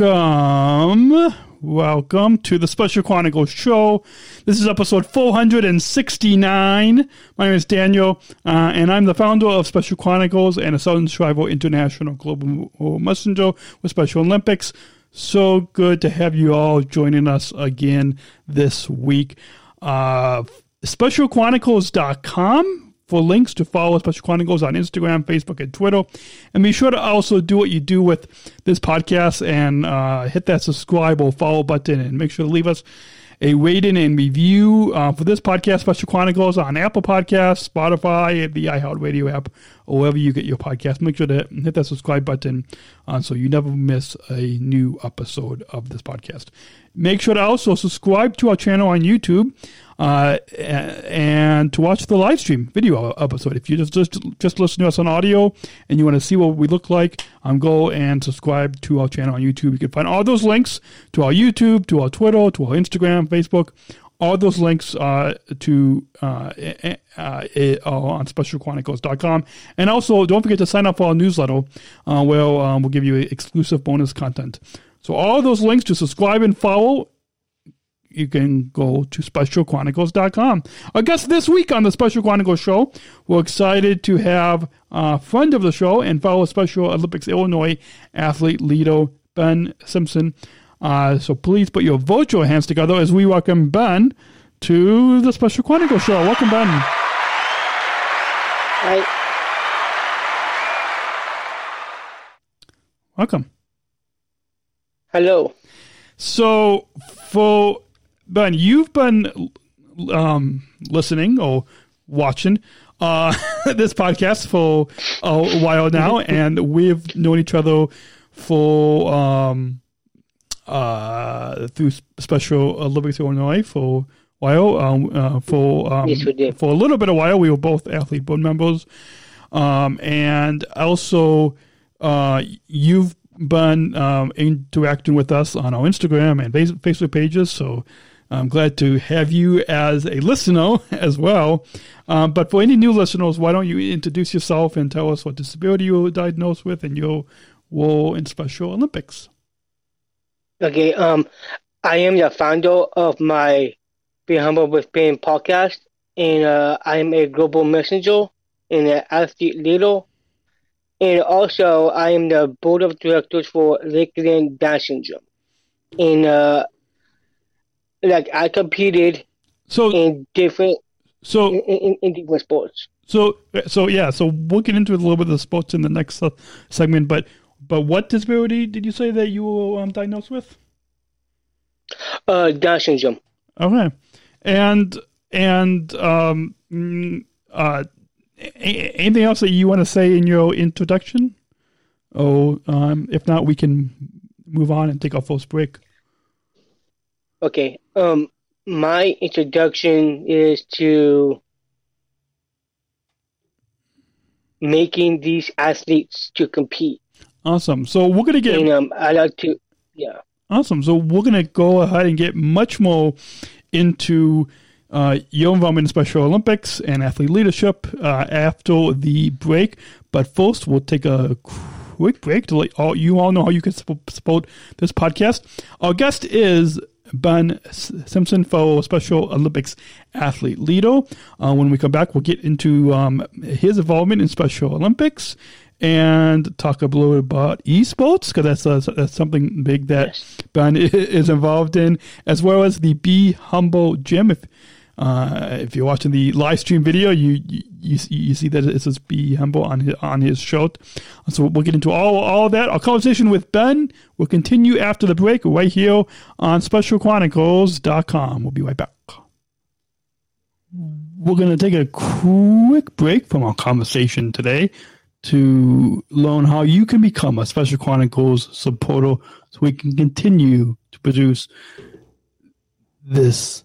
Welcome. Welcome to the Special Chronicles show. This is episode 469. My name is Daniel, uh, and I'm the founder of Special Chronicles and a Southern Survival International Global Messenger with Special Olympics. So good to have you all joining us again this week. Uh, SpecialChronicles.com for links to follow Special Chronicles on Instagram, Facebook, and Twitter. And be sure to also do what you do with this podcast and uh, hit that subscribe or follow button and make sure to leave us a rating and review uh, for this podcast, Special Chronicles, on Apple Podcasts, Spotify, the iHeartRadio app, or wherever you get your podcast. Make sure to hit that subscribe button uh, so you never miss a new episode of this podcast. Make sure to also subscribe to our channel on YouTube uh, and to watch the live stream video episode. If you just, just just listen to us on audio and you want to see what we look like, um, go and subscribe to our channel on YouTube. You can find all those links to our YouTube, to our Twitter, to our Instagram, Facebook. All those links uh, to uh, uh, on specialchronicles.com. And also, don't forget to sign up for our newsletter uh, where um, we'll give you exclusive bonus content. So all those links to subscribe and follow you can go to specialchronicles.com. Our guest this week on the Special Chronicles show, we're excited to have a friend of the show and fellow Special Olympics Illinois athlete leader Ben Simpson. Uh, so please put your virtual hands together as we welcome Ben to the Special Chronicles show. Welcome, Ben. Hi. Welcome. Hello. So for Ben, you've been um, listening or watching uh, this podcast for a while now, and we've known each other for um, uh, through Special Olympics Illinois for a while. Um, uh, for um, Yes, we did. for a little bit of while, we were both athlete board members, um, and also uh, you've been um, interacting with us on our Instagram and Facebook pages. So I'm glad to have you as a listener as well. Um, but for any new listeners, why don't you introduce yourself and tell us what disability you were diagnosed with and your role in Special Olympics? Okay. Um, I am the founder of my Be Humble with Ben podcast, and uh, I am a global messenger and an athlete leader. And also, I am the board of directors for Lakeland Down syndrome. And uh, like I competed So, in different so, in, in, in different sports. so, so, yeah. So we'll get into a little bit of the sports in the next uh, segment. But, but what disability did you say that you were um, diagnosed with? Uh, Down syndrome. Okay, and and um, mm, uh, a- anything else that you want to say in your introduction? Oh, um, if not, we can move on and take our first break. Okay. Um, my introduction is to making these athletes to compete, Awesome. So we're gonna get and um, I like to, yeah. awesome. So we're gonna go ahead and get much more into uh, your involvement in Special Olympics and athlete leadership uh, after the break. But first, we'll take a quick break to let all you all know how you can support this podcast. Our guest is Ben Simpson, fellow Special Olympics athlete leader. Uh, when we come back, we'll get into um, his involvement in Special Olympics and talk a little bit about esports because that's, uh, that's something big that. Ben is involved in, as well as the Be Humble Gym. If uh, if you're watching the live stream video, you you, you, see- that it says "Be Humble" on his, on his shirt. So we'll get into all all of that. Our conversation with Ben will continue after the break, right here on SpecialChronicles.com. We'll be right back. we're going to take a quick break from our conversation today to learn how you can become a Special Chronicles supporter so we can continue to produce this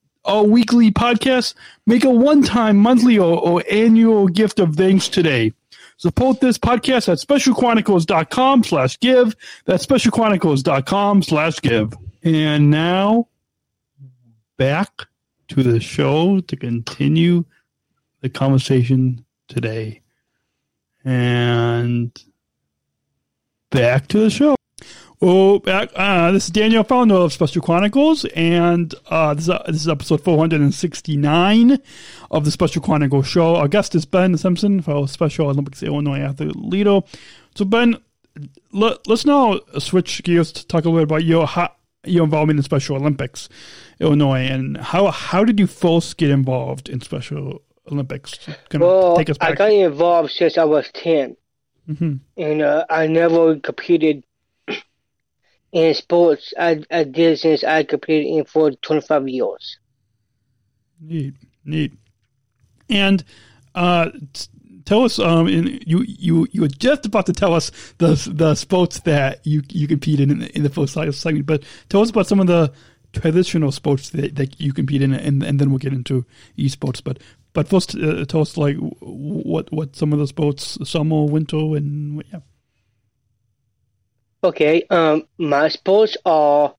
our weekly podcast, make a one-time, monthly, or, or annual gift of thanks today. Support this podcast at specialchronicles.com slash give. That's specialchronicles.com slash give. And now back to the show to continue the conversation today. And back to the show. Oh, back. Uh, this is Daniel, founder of Special Chronicles, and uh, this, is, uh, this is episode 469 of the Special Chronicles show. Our guest is Ben Simpson for Special Olympics Illinois athlete leader. So, Ben, let, us now switch gears to talk a little bit about your your involvement in Special Olympics Illinois, and how how did you first get involved in Special Olympics? Can well, I got involved since I was 10 mm-hmm. and uh, I never competed in sports I, I did since I competed in for 25 years. Neat, neat. And uh, tell us, um, in, you you you were just about to tell us the the sports that you you compete in in the first segment, but tell us about some of the traditional sports that, that you compete in, and and then we'll get into esports. But but first, uh, tell us like what what some of the sports, summer, winter, and yeah. Okay, um, my sports are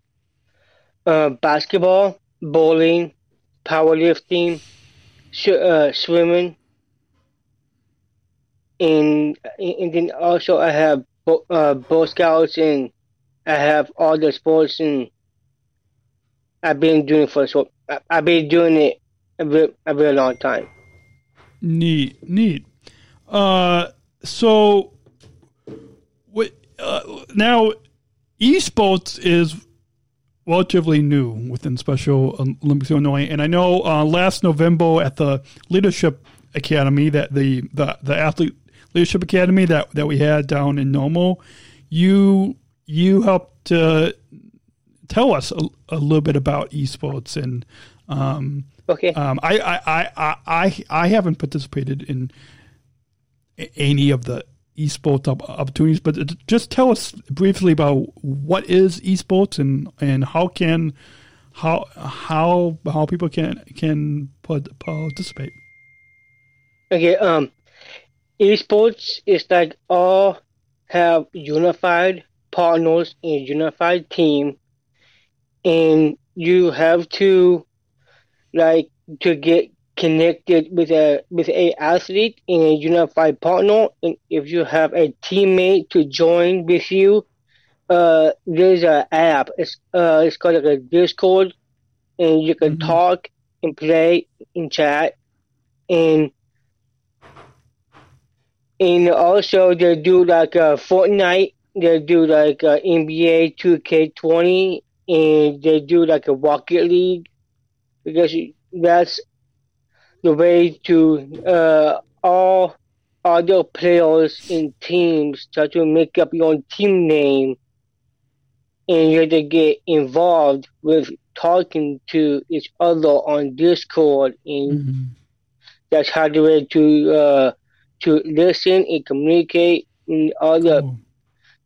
uh, basketball, bowling, powerlifting, sh- uh, swimming, and and then also I have bo- uh, Boy Scouts and I have all the sports and I've been doing for so I've been doing it a very, a very long time. Neat, neat. Uh, so? Uh, now, esports is relatively new within Special Olympics Illinois, and I know uh, last November at the Leadership Academy that the the, the athlete leadership academy that, that we had down in Normal, you you helped to tell us a, a little bit about esports and um, okay. Um, I, I, I, I, I haven't participated in any of the esports opportunities, but just tell us briefly about what is esports and, and how can how how how people can can participate. Okay. Um esports is like all have unified partners and unified team and you have to like to get connected with a with a athlete in a unified partner and if you have a teammate to join with you uh there's an app. It's uh it's called like a discord and you can mm-hmm. talk and play and chat. And and also they do like a Fortnite, they do like a NBA 2K20, and they do like a Rocket League. Because that's the way to uh, all other players in teams try to make up your own team name and you have to get involved with talking to each other on Discord and mm-hmm. that's how the way to uh, to listen and communicate and all the oh.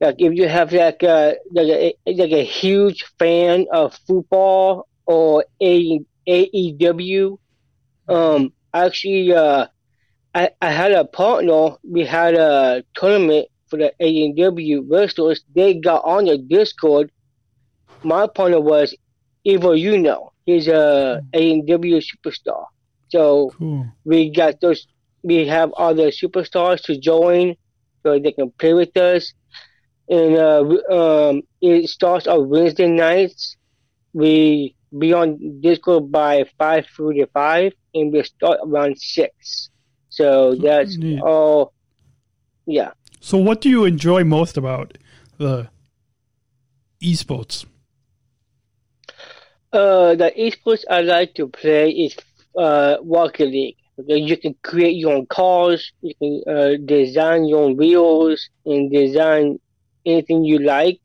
like if you have like a like a like a huge fan of football or a AEW um actually uh I, I had a partner we had a tournament for the AEW wrestlers they got on the discord my partner was Evil Uno. He's a AEW superstar. So Cool. we got those. We have other superstars to join, so they can play with us. And uh, um, it starts on Wednesday nights. We be on Discord by five forty-five, and we start around six. So that's Neat. all. Yeah. So, what do you enjoy most about the esports? Uh, the esports I like to play is uh, Rocket League. You can create your own cars, you can uh, design your own wheels, and design anything you like.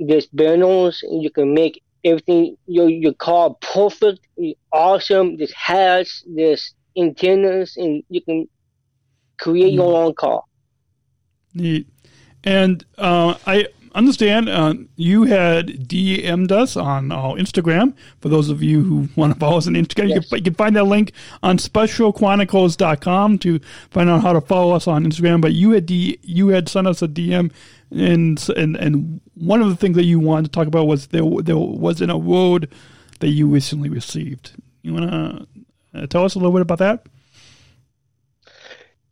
There's banners, and you can make everything your your car perfect, awesome. This has this antennas, and you can create your own car. Neat. And uh, I understand uh, you had DM'd us on uh, Instagram. For those of you who want to follow us on Instagram, you, can, you can find that link on specialchronicles.com to find out how to follow us on Instagram. But you had D, you had sent us a DM, and and and one of the things that you wanted to talk about was there there was an award that you recently received. You want to uh, tell us a little bit about that?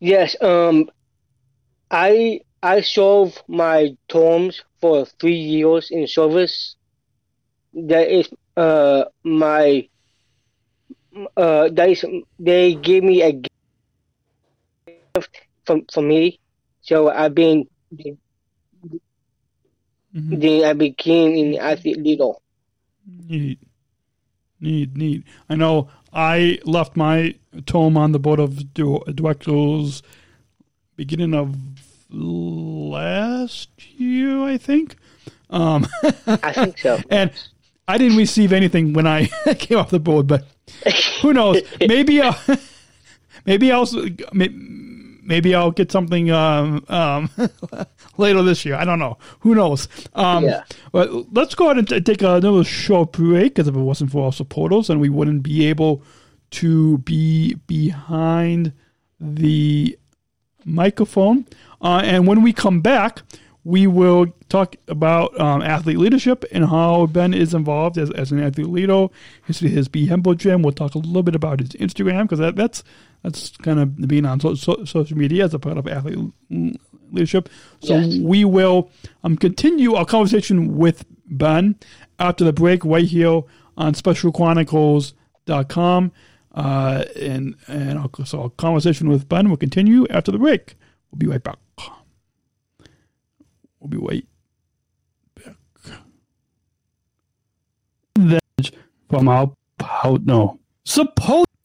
Yes, um, I I served my terms for three years in service. That is uh my uh that is they gave me a gift from for me, so I've been Mhm. then I became an athlete leader. Neat. Neat, neat. I know I left my tome on the board of directors beginning of last year, I think. Um, I think so. and I didn't receive anything when I came off the board, but who knows? Maybe I'll, maybe I'll, maybe I'll get something um, um, later this year. I don't know. Who knows? Um, Yeah. But let's go ahead and t- take another short break because if it wasn't for our supporters, then we wouldn't be able to be behind the microphone. Uh, and when we come back, we will talk about um, athlete leadership and how Ben is involved as, as an athlete leader. His, his Be Humble Gym. We'll talk a little bit about his Instagram because that, that's that's kind of being on so, so, social media as a part of athlete leadership. So Yes. we will um, continue our conversation with Ben after the break right here on specialchronicles.com. Uh, and and our, so our conversation with Ben will continue after the break. We'll be right back. We'll be right back. Then from our out no Support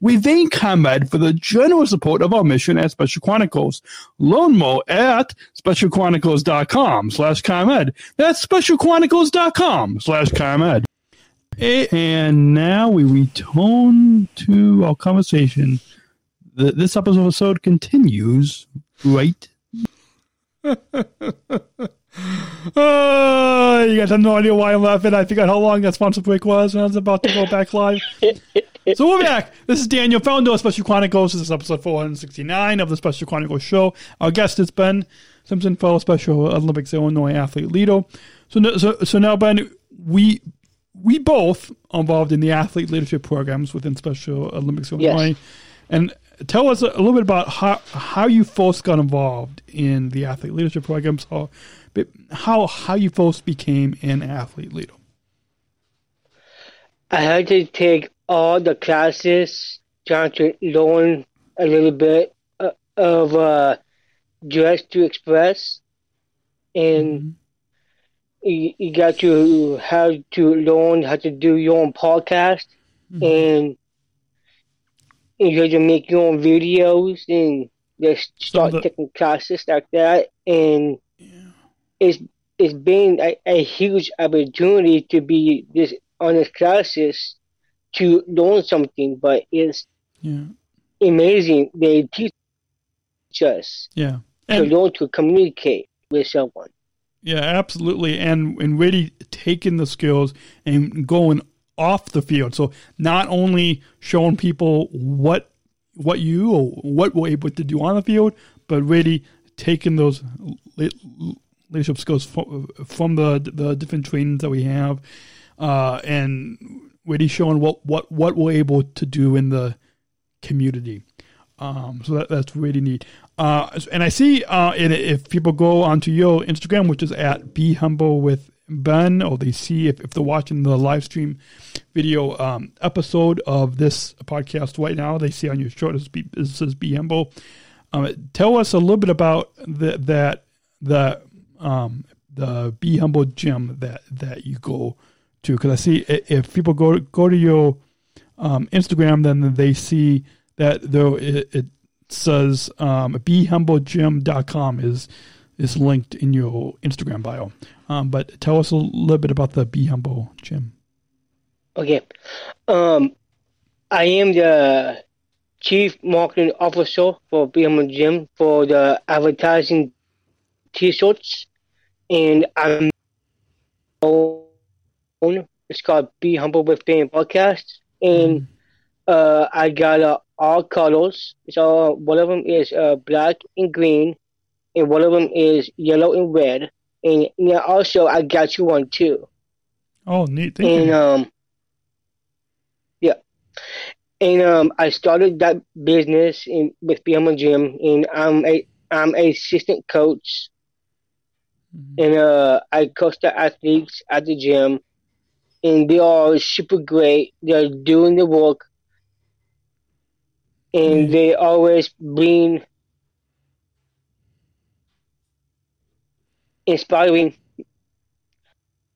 We thank ComEd for the generous support of our mission at Special Chronicles. Learn more at specialchronicles.com slash ComEd. That's specialchronicles.com slash ComEd. And now we return to our conversation. The, this episode continues right. Oh, you guys have no idea why I'm laughing. I forgot how long that sponsor break was, and I was about to go back live. so we're back. This is Daniel, founder of Special Chronicles. This is episode 469 of the Special Chronicles show. Our guest is Ben Simpson, fellow Special Olympics Illinois athlete leader. So, so, so now, Ben, we we both are involved in the athlete leadership programs within Special Olympics Illinois. And tell us a little bit about how how you first got involved in the athlete leadership programs, how how you first became an athlete leader. I had to take all the classes, trying to learn a little bit uh, of uh, dress to express, and you, you got to how to learn how to do your own podcast, and you got to make your own videos, and just start the- taking classes like that, and it's it's been a, a huge opportunity to be this on this classes to learn something, but it's Yeah. amazing. They teach us Yeah. to learn to communicate with someone. yeah, absolutely. And and really taking the skills and going off the field. So not only showing people what what you or what we're able to do on the field, but really taking those leadership skills from, from the the different trainings that we have, uh, and really showing what, what, what we're able to do in the community. Um, so that, that's really neat. Uh, and I see uh, if people go onto your Instagram, which is at Be Humble with Ben, or they see if, if they're watching the live stream video um, episode of this podcast right now, they see on your be, it says Be Humble. Um, tell us a little bit about the, that the um, the Be Humble gym that that you go to because I see if people go go to your um, Instagram, then they see that though it, it says um, behumblegym.com is is linked in your Instagram bio. Um, but tell us a little bit about the Be Humble Gym. Okay. Um, I am the chief marketing officer for Be Humble Gym for the advertising t-shirts, and I'm own. It's called Be Humble with Ben podcast, and uh, I got uh, all colors. So one of them is uh, black and green, and one of them is yellow and red, and yeah, also I got you one too. Oh, neat! Thank And you. um, yeah, and um, I started that business in with BM Gym, and I'm a I'm a assistant coach, and uh, I coach the athletes at the gym, and they are super great. They're doing the work, and Mm. they always bring inspiring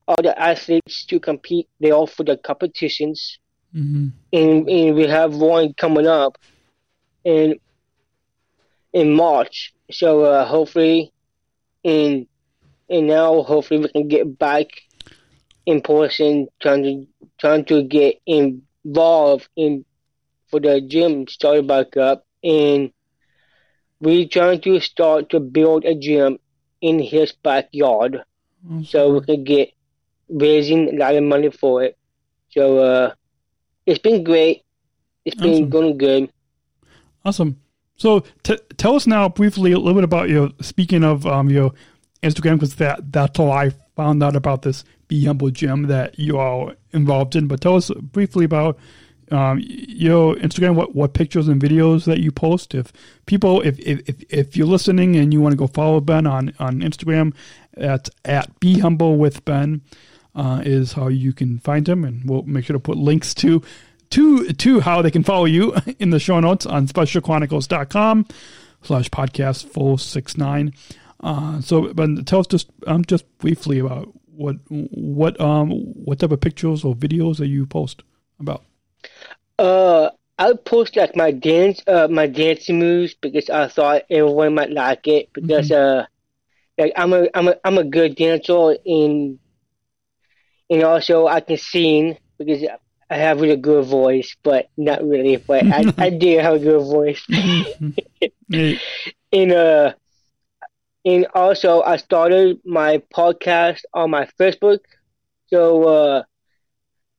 all the athletes to compete. They all for the competitions, hmm and, and we have one coming up in in March. So uh, hopefully, in and now hopefully we can get back in person, trying to trying to get involved in for the gym started back up, and we're trying to start to build a gym in his backyard so we can get raising a lot of money for it. So uh, it's been great. It's been Awesome. going good. Awesome. So t- tell us now briefly a little bit about your. Speaking of um, your Instagram, because that that's how I found out about this Be Humble Gym that you are involved in. But tell us briefly about um, your Instagram. What what pictures and videos that you post? If people, if if if, you're listening and you want to go follow Ben on on Instagram, at at Be Humble with Ben. Uh, is how you can find him, and we'll make sure to put links to to to how they can follow you in the show notes on specialchronicles.com slash podcast 469 uh so but tell us just um just briefly about what what um what type of pictures or videos that you post about Uh, I post like my dance, uh, my dancing moves because I thought everyone might like it because uh, like I'm a I'm a I'm a good dancer and and also I can sing because I have a really good voice, but not really. But I I do have a good voice. Hey, and uh and also I started my podcast on my Facebook. So uh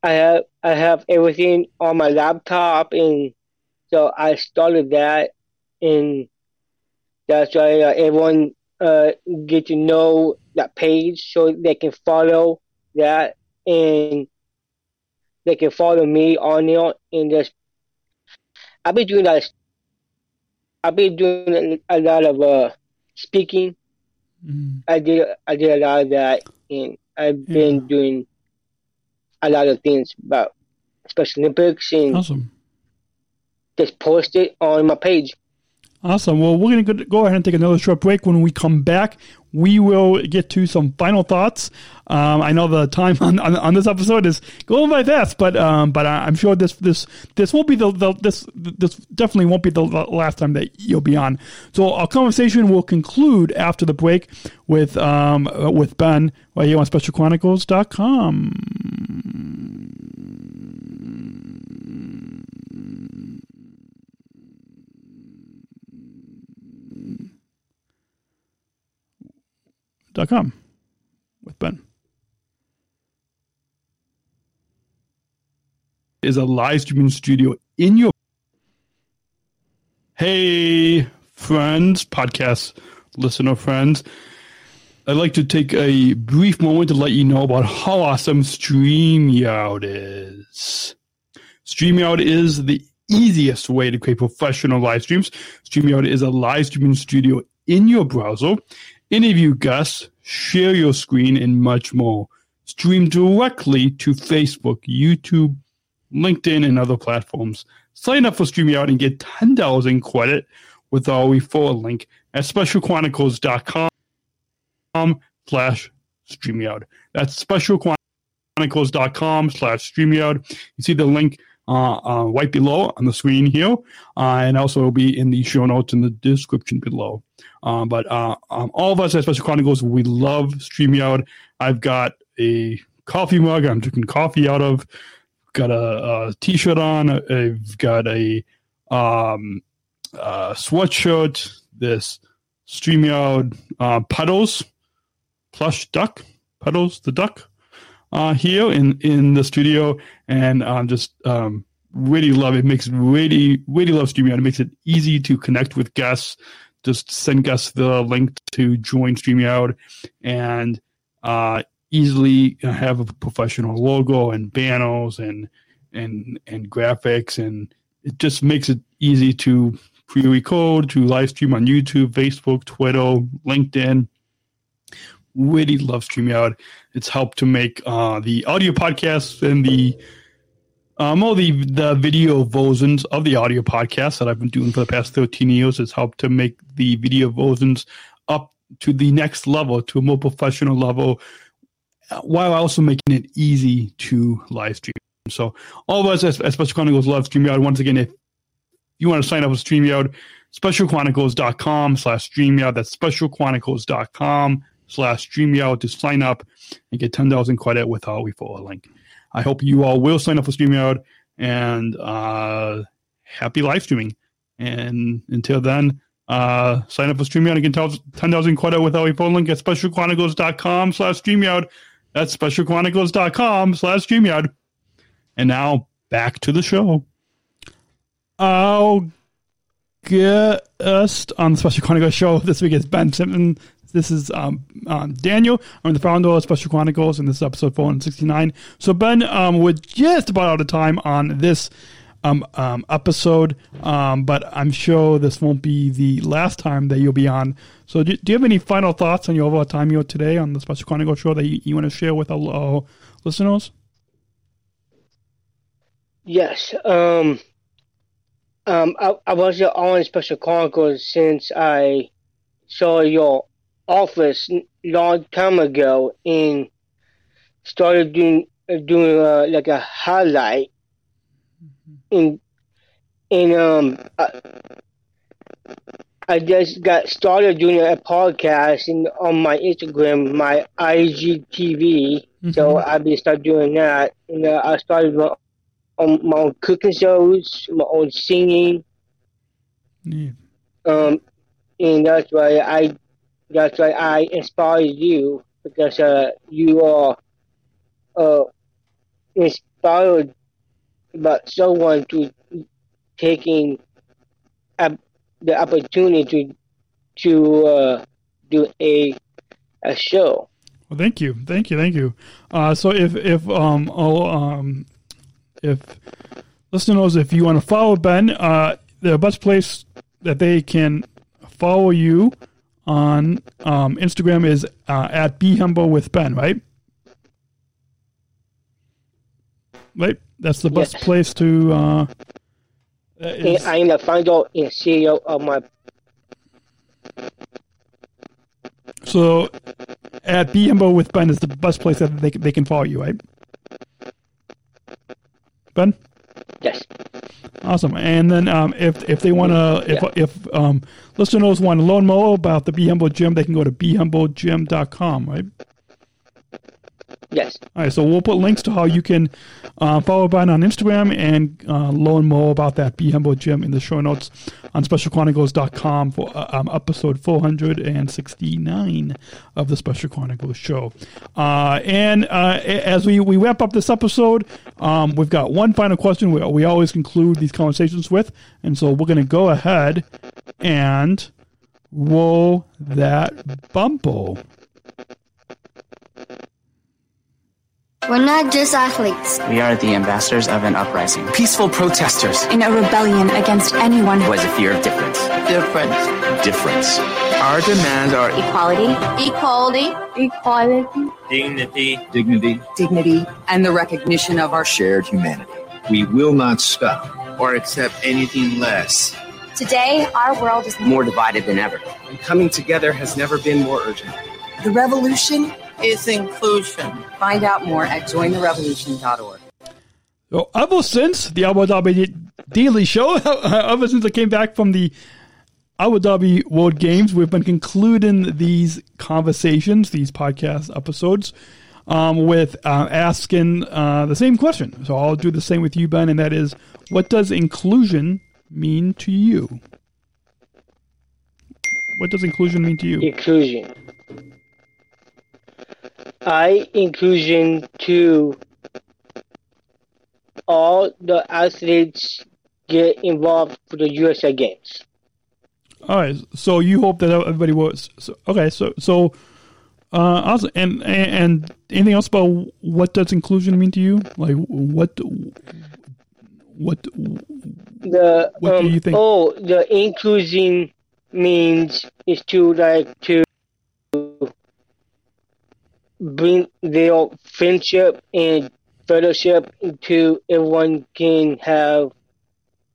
I have I have everything on my laptop. And so I started that. And that's why uh, everyone uh get to know that page so they can follow that. And they can follow me on there and just I've been doing that I've been doing a lot of uh speaking. mm, I did I did a lot of that, and I've been Yeah. doing a lot of things about Special Olympics and awesome just post it on my page. Awesome. Well, we're going to go ahead and take another short break. When we come back, we will get to some final thoughts. Um, I know the time on, on, on, this episode is going by fast, but um, but I'm sure this this this won't be the, the this this definitely won't be the last time that you'll be on. So our conversation will conclude after the break with um, with Ben right here on SpecialChronicles.com. com with Ben. Is a live streaming studio in your. Hey, friends, podcast listener friends. I'd like to take a brief moment to let you know about how awesome StreamYard is. StreamYard is the easiest way to create professional live streams. StreamYard is a live streaming studio in your browser interview guests, share your screen, and much more. Stream directly to Facebook, YouTube, LinkedIn, and other platforms. Sign up for StreamYard and get $10 in credit with our referral link at specialchronicles.com slash StreamYard. That's specialchronicles.com slash StreamYard. You see the link uh, uh, right below on the screen here, uh, and also will be in the show notes in the description below. Um, but uh, um, all of us at Special Chronicles, we love StreamYard. I've got a coffee mug I'm drinking coffee out of. Got a a t-shirt on. I've got a um, uh, sweatshirt. This StreamYard uh, Puddles plush duck. Puddles the duck uh, here in in the studio, and I'm just um, really love it. it. Makes really really love StreamYard. It makes it easy to connect with guests just send guests the link to join StreamYard and uh, easily have a professional logo and banners and and and graphics and it just makes it easy to pre-record to live stream on YouTube, Facebook, Twitter, LinkedIn. Really love StreamYard. It's helped to make uh, the audio podcasts and the um, all the the video versions of the audio podcast that I've been doing for the past 13 years has helped to make the video versions up to the next level, to a more professional level, while also making it easy to live stream. So all of us at, at Special Chronicles love StreamYard. Once again, if you want to sign up with StreamYard, specialchronicles.com slash StreamYard. That's specialchronicles.com slash StreamYard to sign up and get 10,000 credit with our referral link. I hope you all will sign up for StreamYard and uh, happy live streaming. And until then, uh, sign up for StreamYard and get 10,000 quota with our phone link at specialchronicles.com slash StreamYard. That's specialchronicles.com slash StreamYard. And now back to the show. Guest on the Special Chronicles show this week is Ben Simpson, this is um, um, Daniel. I'm the founder of Special Chronicles, and this is episode 469. So, Ben, um, we're just about out of time on this um, um, episode, um, but I'm sure this won't be the last time that you'll be on. So, do, do you have any final thoughts on your overall time here today on the Special Chronicles show that you, you want to share with our, our listeners? Yes. Um, um, I, I was on Special Chronicles since I saw your office long time ago and started doing doing uh, like a highlight and and um I, I just got started doing a podcast and on my Instagram, my IGTV. Mm-hmm. So I've been start doing that, and uh, I started my, on my own cooking shows, my own singing. Yeah. Um, and that's why I that's why I inspire you because uh, you are uh, inspired by someone to taking the opportunity to to uh, do a a show. Well, thank you, thank you, thank you. Uh, so if if um oh, um if listeners, if you want to follow Ben, uh, the best place that they can follow you on um, Instagram is uh, at Be Humble with Ben, right? Right. That's the best yes. place to uh, is- I am the founder and CEO of my so at Be Humble with Ben is the best place that they, they can follow you, right? Ben? Awesome. And then um, if if they want to, if Yeah. if um, listeners want to learn more about the Be Humble Gym, they can go to BeHumbleGym.com, right? Yes. All right, so we'll put links to how you can uh, follow Ben on Instagram and uh, learn more about that Be Humble Gym in the show notes on specialchronicles.com for uh, um, episode 469 of the Special Chronicles show. Uh, and uh, as we, we wrap up this episode, um, we've got one final question we, we always conclude these conversations with. And so we're going to go ahead and roll that bumble. We're not just athletes. We are the ambassadors of an uprising. Peaceful protesters in a rebellion against anyone who has a fear of difference. Difference. Difference. Our demands are equality, equality, equality, dignity, dignity, dignity, and the recognition of our shared humanity. We will not stop or accept anything less. Today, our world is more divided than ever. And coming together has never been more urgent. The revolution is inclusion. Find out more at jointherevolution.org. So ever since the Abu Dhabi Daily Show, ever since I came back from the Abu Dhabi World Games, we've been concluding these conversations, these podcast episodes, um, with uh, asking uh, the same question. So I'll do the same with you, Ben, and that is, what does inclusion mean to you? What does inclusion mean to you? Inclusion. I inclusion to all the athletes get involved for the USA Games. All right. So you hope that everybody was so, okay. So so uh, awesome. And, and and anything else about what does inclusion mean to you? Like what what the what um, do you think? Oh, the inclusion means is to like to bring their friendship and fellowship into everyone can have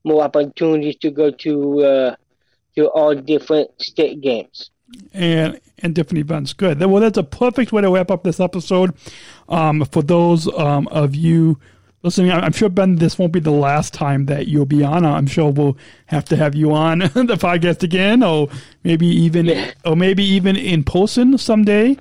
more opportunities to go to uh, to all different state games and and different events. Good. Well, that's a perfect way to wrap up this episode. Um, for those um, of you listening, I'm sure Ben, this won't be the last time that you'll be on. I'm sure we'll have to have you on the podcast again, or maybe even, yeah. or maybe even in person someday.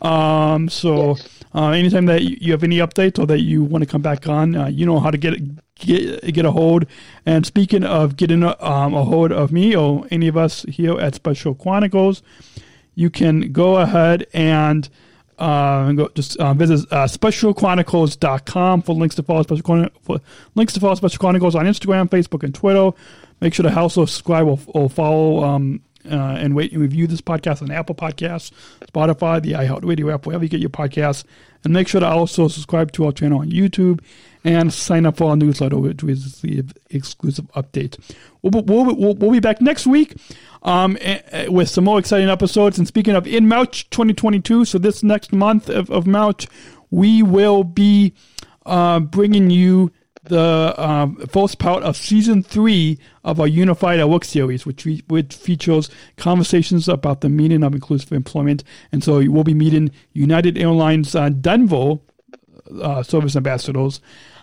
Um, so yes. uh, anytime that you have any updates or that you want to come back on, uh, you know how to get get get a hold. And speaking of getting a, um, a hold of me or any of us here at Special Chronicles, you can go ahead and uh, go just uh, visit uh, specialchronicles.com for links to follow Special Chron- for links to follow Special Chronicles on Instagram, Facebook, and Twitter. Make sure to also subscribe or, or follow um, uh, and wait and review this podcast on Apple Podcasts, Spotify, the iHeartRadio app, wherever you get your podcasts. And make sure to also subscribe to our channel on YouTube and sign up for our newsletter, which is the exclusive update. We'll, we'll, we'll, we'll be back next week um, with some more exciting episodes. And speaking of in March 2022, so this next month of, of March, we will be uh, bringing you the um, first part of season three of our Unified at Work series, which which features conversations about the meaning of inclusive employment. And so we'll be meeting United Airlines uh, Denver uh, service ambassadors.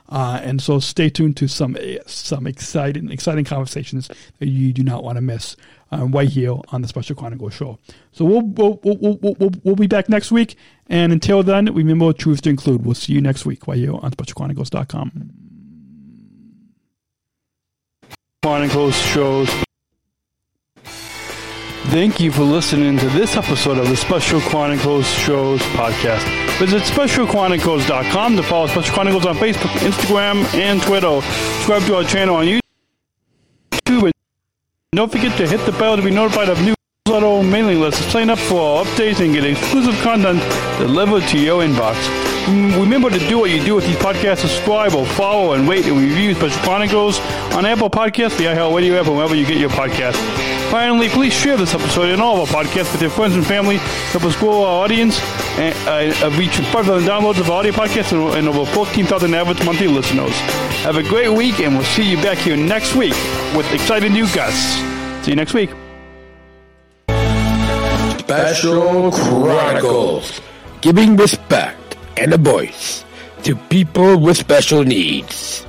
Uh, and so stay tuned to some some exciting exciting conversations that you do not want to miss uh, right here on the Special Chronicles show. So we'll we'll, we'll, we'll, we'll, we'll be back next week. And until then, remember truths to include. We'll see you next week right here on SpecialChronicles.com. Chronicles shows. Thank you for listening to this episode of the Special Chronicles Shows podcast. Visit specialchronicles.com to follow Special Chronicles on Facebook, Instagram, and Twitter. Subscribe to our channel on YouTube. And don't forget to hit the bell to be notified of new little mailing list to sign up for our updates and get exclusive content delivered to your inbox. Mm, remember to do what you do with these podcasts. Subscribe or follow and rate and review Special Chronicles on Apple Podcasts, the iHeartRadio app, and wherever you get your podcasts. Finally, please share this episode and all of our podcasts with your friends and family. Help us grow our audience and uh, uh reach 5,000 downloads of our audio podcasts and, and over 14,000 average monthly listeners. Have a great week, and we'll see you back here next week with exciting new guests. See you next week. Special Chronicles Giving Respect and a Voice to People with Special Needs.